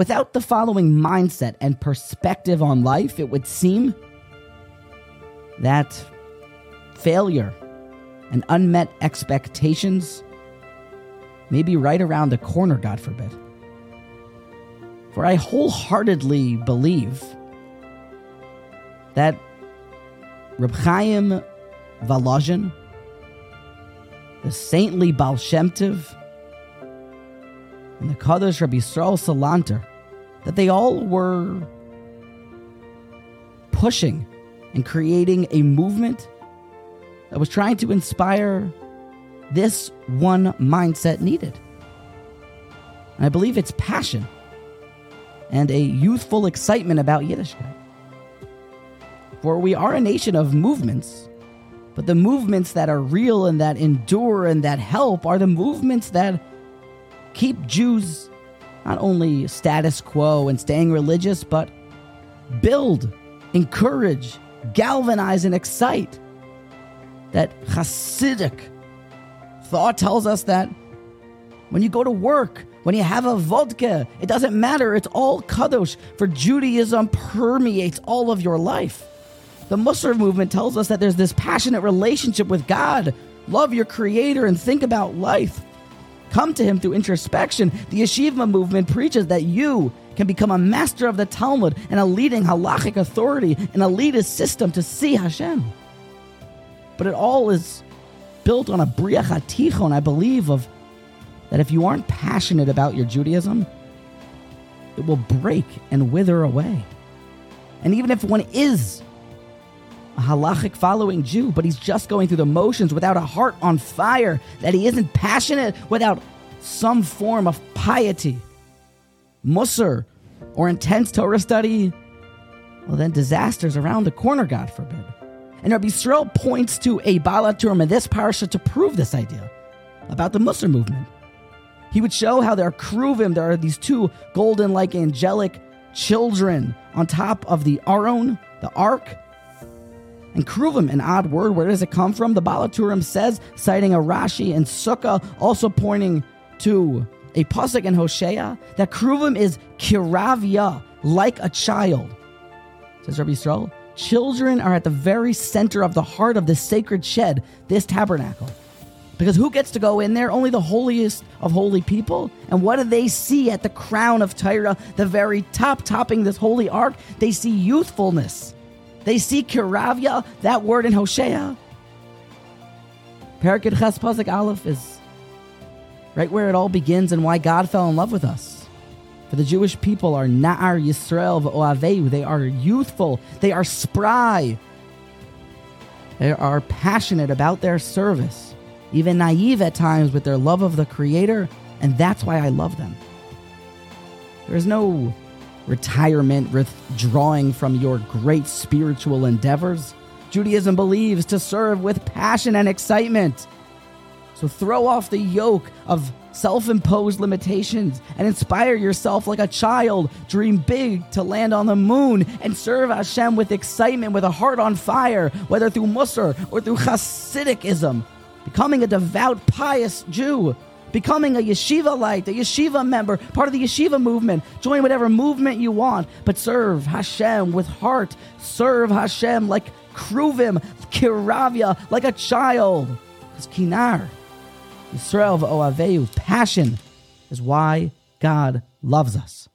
without the following mindset and perspective on life, it would seem that failure and unmet expectations may be right around the corner, God forbid. For I wholeheartedly believe that Reb Chaim Volozhin, the saintly Baal and the Kaddish Rabbi Yisrael Salanter, that they all were pushing and creating a movement that was trying to inspire this one mindset needed. And I believe it's passion and a youthful excitement about Yiddishkeit. For we are a nation of movements, but the movements that are real and that endure and that help are the movements that keep Jews not only status quo and staying religious, but build, encourage, galvanize, and excite. That Hasidic thought tells us that when you go to work, when you have a vodka, it doesn't matter. It's all kadosh. For Judaism permeates all of your life. The Musar movement tells us that there's this passionate relationship with God. Love your creator and think about life. Come to him through introspection. The Yeshiva movement preaches that you can become a master of the Talmud and a leading halachic authority in a system to see Hashem. But it all is built on a briach hatichon, I believe, of that if you aren't passionate about your Judaism, it will break and wither away. And even if one is halachic following Jew, but he's just going through the motions without a heart on fire, that he isn't passionate without some form of piety, musar, or intense Torah study, well, then disaster's around the corner, God forbid. And Rabbi Yisrael points to a Baal HaTurim in this parasha to prove this idea about the Musar movement. He would show how there are kruvim, there are these two golden like angelic children on top of the Aron, the ark. And kruvim, an odd word, where does it come from? The Baal HaTurim says, citing a Rashi and Sukkah, also pointing to a pasuk in Hosea, that kruvim is kiravia, like a child. Says Rabbi Yisrael, children are at the very center of the heart of this sacred shed, this tabernacle. Because who gets to go in there? Only the holiest of holy people. And what do they see at the crown of Tyra, the very top, topping this holy ark? They see youthfulness. They see kiravia, that word in Hosea. Parakid Ches Aleph is right where it all begins and why God fell in love with us. For the Jewish people are Na'ar Yisrael v'oaveu. They are youthful. They are spry. They are passionate about their service even naive at times with their love of the Creator, and that's why I love them. There is no retirement withdrawing from your great spiritual endeavors. Judaism believes to serve with passion and excitement. So throw off the yoke of self imposed limitations and inspire yourself like a child. Dream big to land on the moon and serve Hashem with excitement, with a heart on fire, whether through Musar or through Hasidicism becoming a devout, pious Jew, becoming a yeshiva light, a yeshiva member, part of the yeshiva movement. Join whatever movement you want, but serve Hashem with heart. Serve Hashem like kruvim, kiravia, like a child. Because kinar, Yisrael v'oaveu, passion is why God loves us.